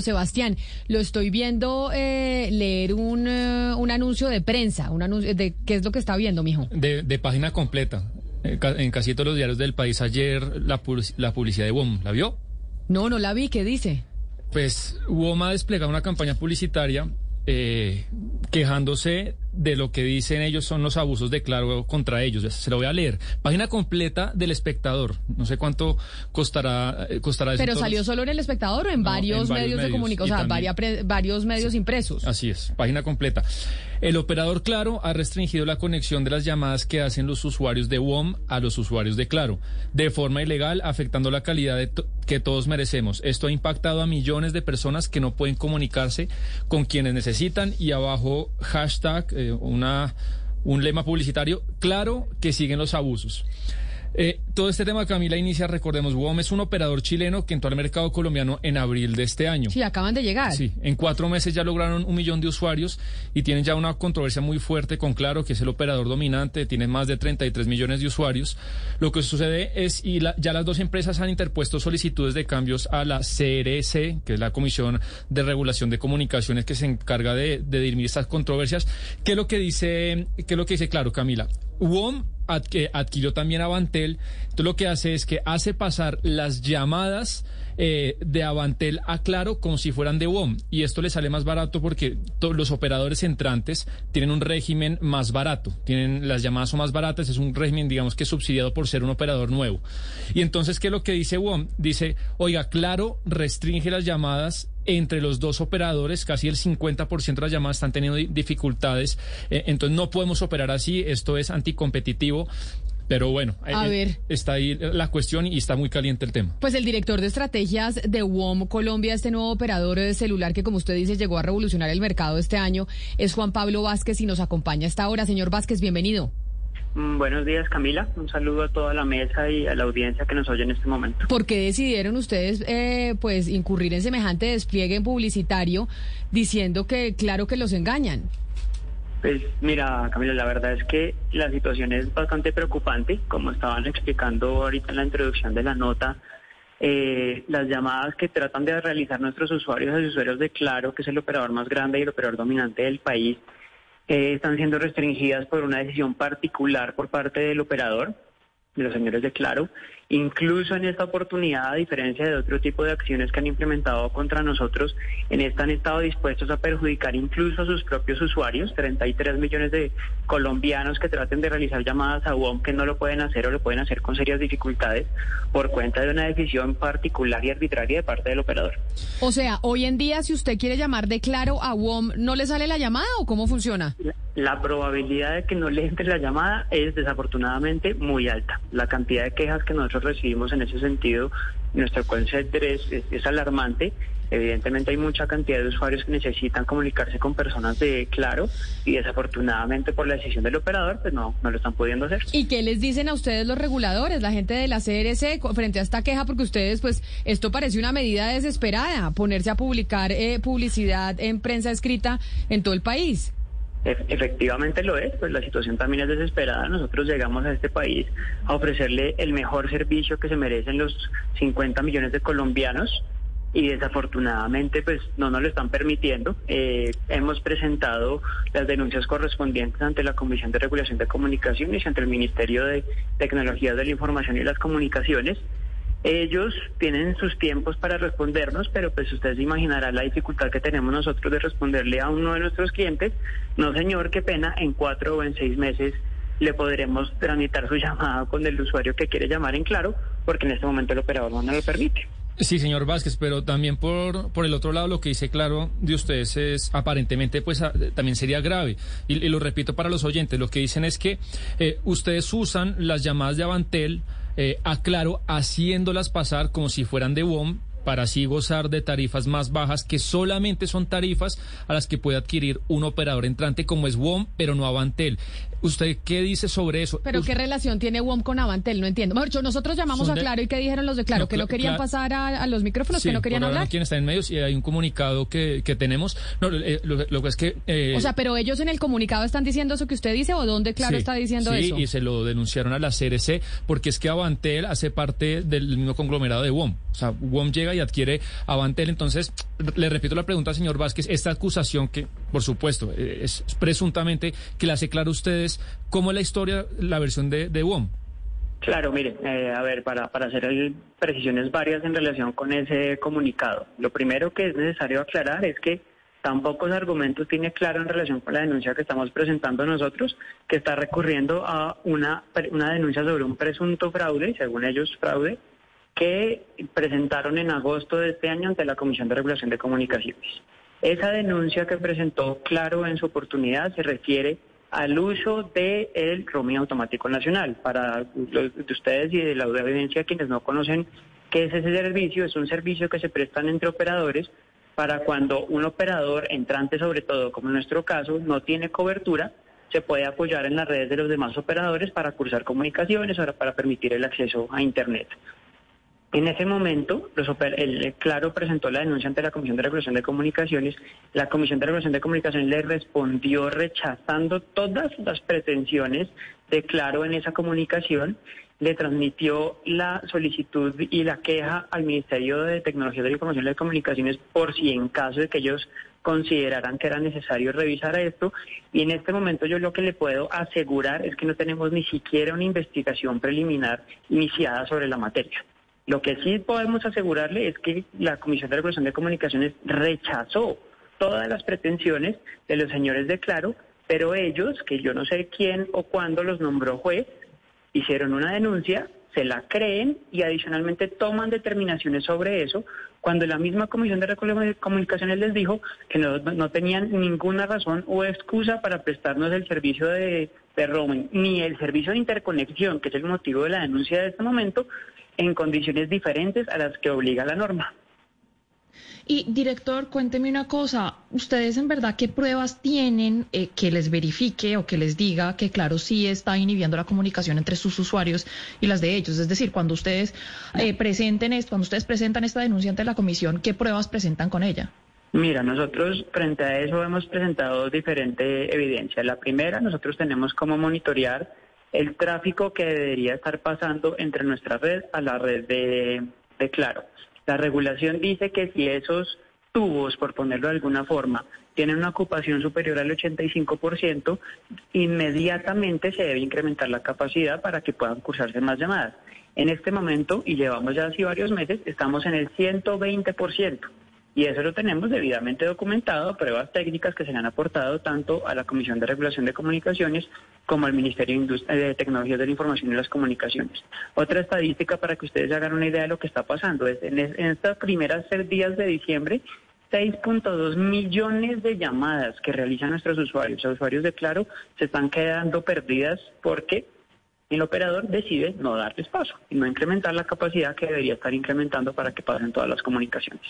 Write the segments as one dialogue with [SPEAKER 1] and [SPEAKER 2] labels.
[SPEAKER 1] Sebastián, lo estoy viendo eh, leer un, eh, un, anuncio de prensa, un anuncio de qué es lo que está viendo, mijo.
[SPEAKER 2] De, de página completa. En casi todos los diarios del país ayer la, la publicidad de WOM. ¿La vio?
[SPEAKER 1] No, no la vi. ¿Qué dice?
[SPEAKER 2] Pues WOM ha desplegado una campaña publicitaria eh, quejándose de lo que dicen ellos son los abusos de Claro contra ellos. Se lo voy a leer. Página completa del espectador. No sé cuánto costará. Eh, costará
[SPEAKER 1] Pero salió solo en el espectador o en, varios, medios, de comunicación, o sea, varios medios impresos.
[SPEAKER 2] Así es, página completa. El operador Claro ha restringido la conexión de las llamadas que hacen los usuarios de WOM a los usuarios de Claro, de forma ilegal, afectando la calidad que todos merecemos. Esto ha impactado a millones de personas que no pueden comunicarse con quienes necesitan y abajo hashtag eh, un lema publicitario, claro que siguen los abusos. Eh, todo este tema, Camila, inicia, recordemos, WOM es un operador chileno que entró al mercado colombiano en abril de este año.
[SPEAKER 1] Sí, acaban de llegar.
[SPEAKER 2] Sí, en cuatro meses ya lograron un millón de usuarios y tienen ya una controversia muy fuerte con Claro, que es el operador dominante, tiene más de 33 millones de usuarios. Lo que sucede es, y ya las dos empresas han interpuesto solicitudes de cambios a la CRC, que es la Comisión de Regulación de Comunicaciones que se encarga de, de dirimir estas controversias. ¿Qué es lo que dice, qué es lo que dice Claro, Camila? WOM adquirió también Avantel. Entonces lo que hace es que hace pasar las llamadas eh, de Avantel a Claro como si fueran de WOM. Y esto le sale más barato porque todos los operadores entrantes tienen un régimen más barato. Tienen, las llamadas son más baratas, es un régimen, digamos que subsidiado por ser un operador nuevo. Y entonces, ¿qué es lo que dice WOM? Dice, oiga, Claro restringe las llamadas entre los dos operadores, casi el 50% de las llamadas están teniendo dificultades, eh, entonces no podemos operar así, esto es anticompetitivo. Pero bueno, eh, está ahí la cuestión y está muy caliente el tema.
[SPEAKER 1] Pues el director de estrategias de WOM Colombia, este nuevo operador de celular que como usted dice llegó a revolucionar el mercado este año, es Juan Pablo Vázquez y nos acompaña esta hora. Señor Vázquez, bienvenido.
[SPEAKER 3] Mm, buenos días, Camila. Un saludo a toda la mesa y a la audiencia que nos oye en este momento.
[SPEAKER 1] ¿Por qué decidieron ustedes, eh, pues, incurrir en semejante despliegue publicitario diciendo que, claro, que los engañan?
[SPEAKER 3] Pues mira, Camila, la verdad es que la situación es bastante preocupante, como estaban explicando ahorita en la introducción de la nota. Eh, las llamadas que tratan de realizar nuestros usuarios y usuarios de Claro, que es el operador más grande y el operador dominante del país, eh, están siendo restringidas por una decisión particular por parte del operador, de los señores de Claro. Incluso en esta oportunidad, a diferencia de otro tipo de acciones que han implementado contra nosotros, en esta han estado dispuestos a perjudicar incluso a sus propios usuarios, 33 millones de colombianos que traten de realizar llamadas a WOM que no lo pueden hacer o lo pueden hacer con serias dificultades por cuenta de una decisión particular y arbitraria de parte del operador.
[SPEAKER 1] O sea, hoy en día si usted quiere llamar de Claro a WOM, ¿no le sale la llamada o cómo funciona?
[SPEAKER 3] La probabilidad de que no le entre la llamada es desafortunadamente muy alta. La cantidad de quejas que nosotros recibimos en ese sentido, nuestro call es, alarmante. Evidentemente hay mucha cantidad de usuarios que necesitan comunicarse con personas de Claro y desafortunadamente por la decisión del operador pues no, no lo están pudiendo hacer.
[SPEAKER 1] ¿Y qué les dicen a ustedes los reguladores, la gente de la CRC frente a esta queja? Porque ustedes pues esto parece una medida desesperada, ponerse a publicar eh, publicidad en prensa escrita en todo el país.
[SPEAKER 3] Efectivamente lo es, pues la situación también es desesperada. Nosotros llegamos a este país a ofrecerle el mejor servicio que se merecen los 50 millones de colombianos y desafortunadamente pues no nos lo están permitiendo. Eh, hemos presentado las denuncias correspondientes ante la Comisión de Regulación de Comunicaciones y ante el Ministerio de Tecnologías de la Información y las Comunicaciones. Ellos tienen sus tiempos para respondernos, pero pues ustedes imaginarán la dificultad que tenemos nosotros de responderle a uno de nuestros clientes. No, señor, qué pena, en cuatro o en seis meses le podremos tramitar su llamada con el usuario que quiere llamar en claro, porque en este momento el operador no lo permite.
[SPEAKER 2] Sí, señor Vázquez, pero también por, por el otro lado lo que dice claro de ustedes es aparentemente pues también sería grave. Y, lo repito para los oyentes, lo que dicen es que eh, ustedes usan las llamadas de Avantel eh, aclaro, haciéndolas pasar como si fueran de WOM para así gozar de tarifas más bajas que solamente son tarifas a las que puede adquirir un operador entrante como es WOM, pero no Avantel. ¿Usted qué dice sobre eso?
[SPEAKER 1] ¿Pero qué relación tiene WOM con Avantel? No entiendo. Mejor nosotros llamamos a Claro y ¿qué dijeron los de Claro? que no querían pasar a, los micrófonos, que no querían hablar.
[SPEAKER 2] quién está en medios y hay un comunicado que, tenemos. No, eh, lo, que es que... Eh,
[SPEAKER 1] o sea, pero ellos en el comunicado están diciendo eso que usted dice o dónde Claro está diciendo eso.
[SPEAKER 2] Sí, y se lo denunciaron a la CRC porque es que Avantel hace parte del mismo conglomerado de WOM. O sea, WOM llega y adquiere Avantel. Entonces, le repito la pregunta, señor Vázquez, esta acusación que, por supuesto, eh, es presuntamente que la hace claro ustedes, ¿cómo es la historia, la versión de, de WOM?
[SPEAKER 3] Claro, mire, eh, a ver, para, para hacer precisiones varias en relación con ese comunicado. Lo primero que es necesario aclarar es que tampoco los argumentos tiene claro en relación con la denuncia que estamos presentando nosotros, que está recurriendo a una, una denuncia sobre un presunto fraude, según ellos fraude, que presentaron en agosto de este año ante la Comisión de Regulación de Comunicaciones. Esa denuncia que presentó Claro en su oportunidad se refiere al uso del el roaming automático nacional. Para los de ustedes y de la audiencia, quienes no conocen qué es ese servicio, es un servicio que se prestan entre operadores para cuando un operador entrante, sobre todo como en nuestro caso, no tiene cobertura, se puede apoyar en las redes de los demás operadores para cursar comunicaciones o para permitir el acceso a Internet. En ese momento, el Claro presentó la denuncia ante la Comisión de Regulación de Comunicaciones. La Comisión de Regulación de Comunicaciones le respondió rechazando todas las pretensiones de Claro en esa comunicación. Le transmitió la solicitud y la queja al Ministerio de Tecnología de la Información y de Comunicaciones por si en caso de que ellos consideraran que era necesario revisar esto. Y en este momento yo lo que le puedo asegurar es que no tenemos ni siquiera una investigación preliminar iniciada sobre la materia. Lo que sí podemos asegurarle es que la Comisión de Regulación de Comunicaciones rechazó todas las pretensiones de los señores de Claro, pero ellos, que yo no sé quién o cuándo los nombró juez, hicieron una denuncia, se la creen y adicionalmente toman determinaciones sobre eso, cuando la misma Comisión de Regulación de Comunicaciones les dijo que no, tenían ninguna razón o excusa para prestarnos el servicio de, de roaming, ni el servicio de interconexión, que es el motivo de la denuncia de este momento, en condiciones diferentes a las que obliga la norma.
[SPEAKER 4] Y director, cuénteme una cosa, ¿ustedes en verdad qué pruebas tienen eh, que les verifique o que les diga que claro sí está inhibiendo la comunicación entre sus usuarios y las de ellos? Es decir, cuando ustedes eh, presenten esto, cuando ustedes presentan esta denuncia ante la comisión, ¿qué pruebas presentan con ella?
[SPEAKER 3] Mira, nosotros frente a eso hemos presentado diferente evidencia. La primera, nosotros tenemos como monitorear el tráfico que debería estar pasando entre nuestra red a la red de, Claro. La regulación dice que si esos tubos, por ponerlo de alguna forma, tienen una ocupación superior al 85%, inmediatamente se debe incrementar la capacidad para que puedan cursarse más llamadas. En este momento, y llevamos ya así varios meses, estamos en el 120%. Y eso lo tenemos debidamente documentado, pruebas técnicas que se le han aportado tanto a la Comisión de Regulación de Comunicaciones como al Ministerio de, Tecnología de la Información y las Comunicaciones. Otra estadística para que ustedes hagan una idea de lo que está pasando es en, en estas primeras seis días de diciembre, 6.2 millones de llamadas que realizan nuestros usuarios, los usuarios de Claro, se están quedando perdidas porque el operador decide no darles paso y no incrementar la capacidad que debería estar incrementando para que pasen todas las comunicaciones.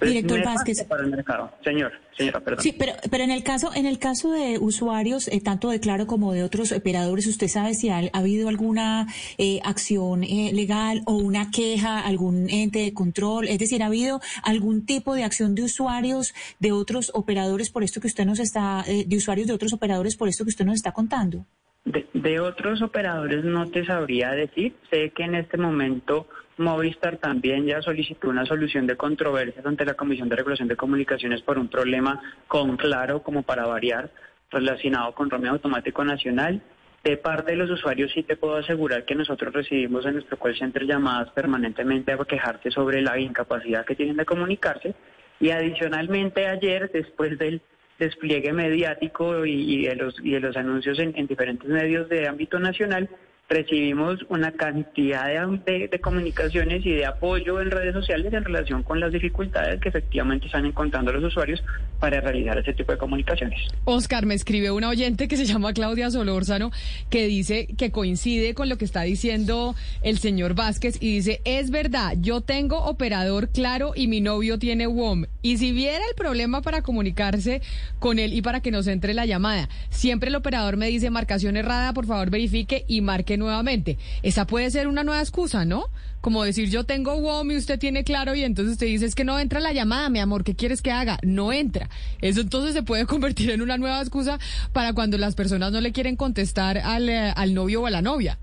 [SPEAKER 5] Director Vázquez.
[SPEAKER 3] Para el mercado. Señor, señora, perdón.
[SPEAKER 5] Sí, pero, pero en el caso, en el caso de usuarios, eh, tanto de Claro como de otros operadores, ¿usted sabe si ha, habido alguna eh, acción eh, legal o una queja, algún ente de control? Es decir, ¿ha habido algún tipo de acción de usuarios de otros operadores por esto que usted nos está, de usuarios de otros operadores por esto que usted nos está contando?
[SPEAKER 3] De, de otros operadores no te sabría decir. Sé que en este momento Movistar también ya solicitó una solución de controversias ante la Comisión de Regulación de Comunicaciones por un problema con claro, como para variar, relacionado con Romeo Automático Nacional. De parte de los usuarios sí te puedo asegurar que nosotros recibimos en nuestro call center llamadas permanentemente a quejarse sobre la incapacidad que tienen de comunicarse. Y adicionalmente ayer, después del despliegue mediático y, de, los, y de los anuncios en diferentes medios de ámbito nacional, recibimos una cantidad de, comunicaciones y de apoyo en redes sociales en relación con las dificultades que efectivamente están encontrando los usuarios para realizar ese tipo de comunicaciones.
[SPEAKER 1] Oscar, me escribe una oyente que se llama Claudia Solórzano que dice que coincide con lo que está diciendo el señor Vázquez y dice, es verdad, yo tengo operador claro y mi novio tiene WOM. Y si viera el problema para comunicarse con él y para que nos entre la llamada, siempre el operador me dice marcación errada, por favor verifique y marque nuevamente. Esa puede ser una nueva excusa, ¿no? Como decir, yo tengo WOM y usted tiene claro y entonces usted dice, es que no entra la llamada, mi amor, ¿qué quieres que haga? No entra. Eso entonces se puede convertir en una nueva excusa para cuando las personas no le quieren contestar al, eh, al novio o a la novia.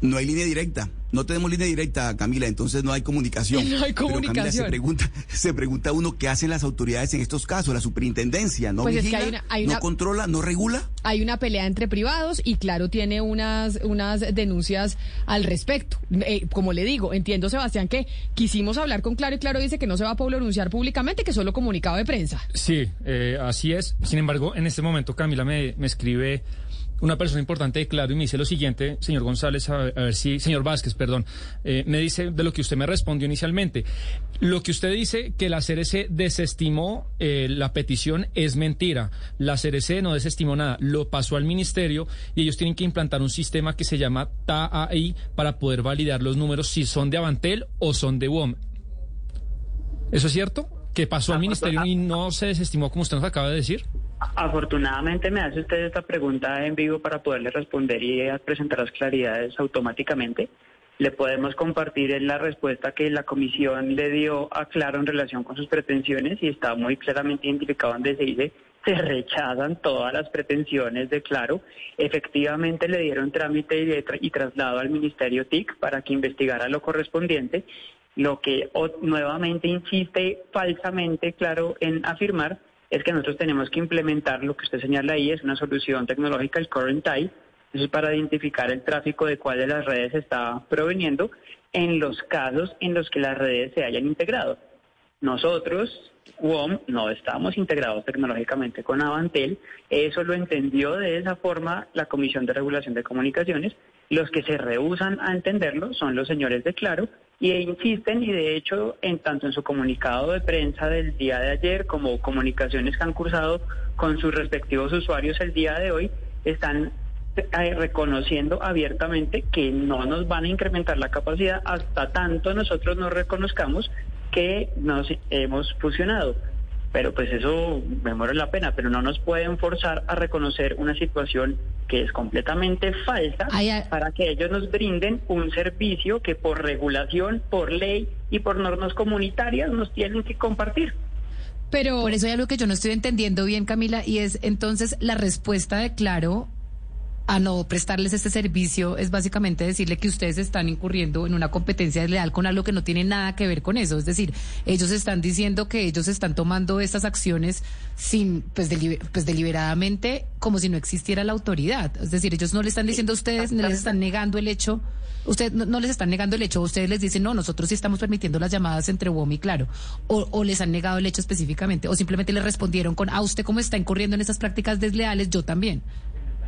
[SPEAKER 6] No hay línea directa. No tenemos línea directa, Camila, entonces no hay comunicación.
[SPEAKER 1] No hay comunicación. Pero, Camila,
[SPEAKER 6] se pregunta, se pregunta uno qué hacen las autoridades en estos casos, la superintendencia, ¿no pues vigila, no controla, no regula?
[SPEAKER 1] Hay una pelea entre privados y claro, tiene unas, unas denuncias al respecto. Eh, como le digo, entiendo, Sebastián, que quisimos hablar con Claro y Claro dice que no se va a pronunciar públicamente, que solo comunicado de prensa.
[SPEAKER 2] Sí, eh, así es. Sin embargo, en este momento Camila me, me escribe una persona importante de Claro y me dice lo siguiente, señor González, a ver, si, señor Vázquez, perdón, eh, me dice de lo que usted me respondió inicialmente. Lo que usted dice que la CRC desestimó eh, la petición es mentira. La CRC no desestimó nada, lo pasó al ministerio y ellos tienen que implantar un sistema que se llama TAI para poder validar los números si son de Avantel o son de WOM. ¿Eso es cierto? ¿Que pasó al ministerio y no se desestimó como usted nos acaba de decir?
[SPEAKER 3] Afortunadamente me hace usted esta pregunta en vivo para poderle responder y presentar las claridades automáticamente. Le podemos compartir la respuesta que la comisión le dio a Claro en relación con sus pretensiones y está muy claramente identificado donde se dice se rechazan todas las pretensiones de Claro. Efectivamente le dieron trámite y, y traslado al Ministerio TIC para que investigara lo correspondiente, lo que nuevamente insiste falsamente Claro en afirmar es que nosotros tenemos que implementar lo que usted señala ahí, es una solución tecnológica, el Current Type, eso es para identificar el tráfico de cuál de las redes está proveniendo en los casos en los que las redes se hayan integrado. Nosotros, WOM, no estamos integrados tecnológicamente con Avantel. Eso lo entendió de esa forma la Comisión de Regulación de Comunicaciones. Los que se rehusan a entenderlo son los señores de Claro y insisten y de hecho en tanto en su comunicado de prensa del día de ayer como comunicaciones que han cursado con sus respectivos usuarios el día de hoy están eh, reconociendo abiertamente que no nos van a incrementar la capacidad hasta tanto nosotros nos reconozcamos que nos hemos fusionado. Pero pues eso me muero la pena, pero no nos pueden forzar a reconocer una situación que es completamente falsa para que ellos nos brinden un servicio que por regulación, por ley y por normas comunitarias nos tienen que compartir.
[SPEAKER 7] Pero por eso hay algo que yo no estoy entendiendo bien, Camila, y es entonces la respuesta de Claro a no prestarles este servicio es básicamente decirle que ustedes están incurriendo en una competencia desleal con algo que no tiene nada que ver con eso. Es decir, ellos están diciendo que ellos están tomando estas acciones sin, pues, pues deliberadamente como si no existiera la autoridad. Es decir, ellos no le están diciendo a ustedes, no les están negando el hecho. Ustedes no, les están negando el hecho, ustedes les dicen, no, nosotros sí estamos permitiendo las llamadas entre WOM y Claro, o, o les han negado el hecho específicamente, o simplemente le respondieron con, ah, usted como está incurriendo en estas prácticas desleales, yo también.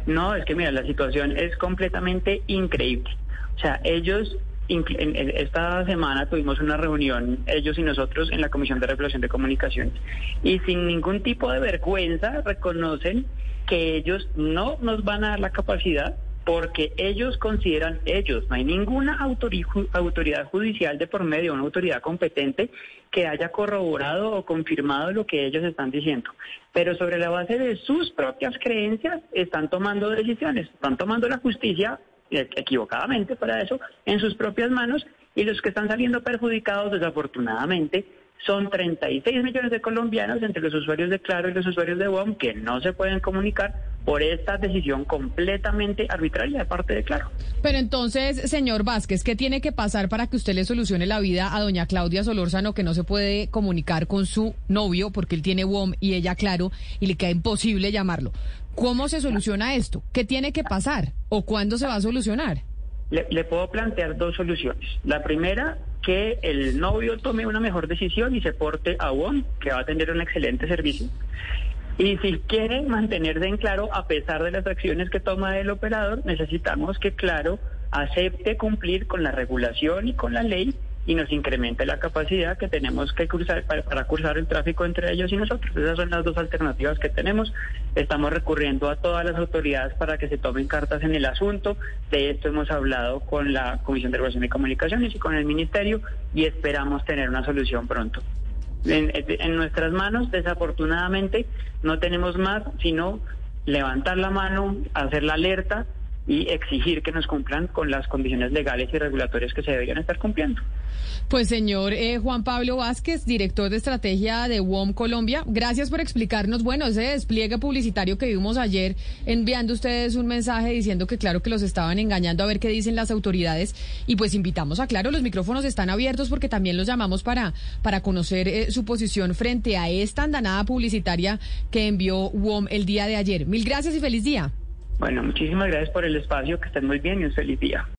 [SPEAKER 3] No, es que mira, la situación es completamente increíble. O sea, ellos, esta semana tuvimos una reunión, ellos y nosotros, en la Comisión de Regulación de Comunicaciones, y sin ningún tipo de vergüenza reconocen que ellos no nos van a dar la capacidad porque ellos consideran, ellos, no hay ninguna autoridad judicial de por medio, una autoridad competente que haya corroborado o confirmado lo que ellos están diciendo. Pero sobre la base de sus propias creencias están tomando decisiones, están tomando la justicia eh, equivocadamente para eso en sus propias manos y los que están saliendo perjudicados desafortunadamente son 36 millones de colombianos entre los usuarios de Claro y los usuarios de WOM que no se pueden comunicar por esta decisión completamente arbitraria de parte de Claro.
[SPEAKER 1] Pero entonces, señor Vázquez, ¿qué tiene que pasar para que usted le solucione la vida a doña Claudia Solórzano que no se puede comunicar con su novio porque él tiene WOM y ella Claro y le queda imposible llamarlo? ¿Cómo se soluciona esto? ¿Qué tiene que pasar? ¿O cuándo se va a solucionar?
[SPEAKER 3] Le, puedo plantear dos soluciones. La primera, que el novio tome una mejor decisión y se porte a WOM, que va a tener un excelente servicio. Y si quiere mantenerse en claro, a pesar de las acciones que toma el operador, necesitamos que Claro acepte cumplir con la regulación y con la ley y nos incremente la capacidad que tenemos que cruzar para, cruzar el tráfico entre ellos y nosotros. Esas son las dos alternativas que tenemos. Estamos recurriendo a todas las autoridades para que se tomen cartas en el asunto. De esto hemos hablado con la Comisión de Regulación y Comunicaciones y con el Ministerio y esperamos tener una solución pronto. En, nuestras manos, desafortunadamente, no tenemos más sino levantar la mano, hacer la alerta y exigir que nos cumplan con las condiciones legales y regulatorias que se deberían estar cumpliendo.
[SPEAKER 1] Pues señor eh, Juan Pablo Vázquez, director de estrategia de WOM Colombia, gracias por explicarnos, bueno, ese despliegue publicitario que vimos ayer, enviando ustedes un mensaje diciendo que claro que los estaban engañando a ver qué dicen las autoridades y pues invitamos a claro, los micrófonos están abiertos porque también los llamamos para, para conocer eh, su posición frente a esta andanada publicitaria que envió WOM el día de ayer. Mil gracias y feliz día.
[SPEAKER 3] Bueno, muchísimas gracias por el espacio, que estén muy bien y un feliz día.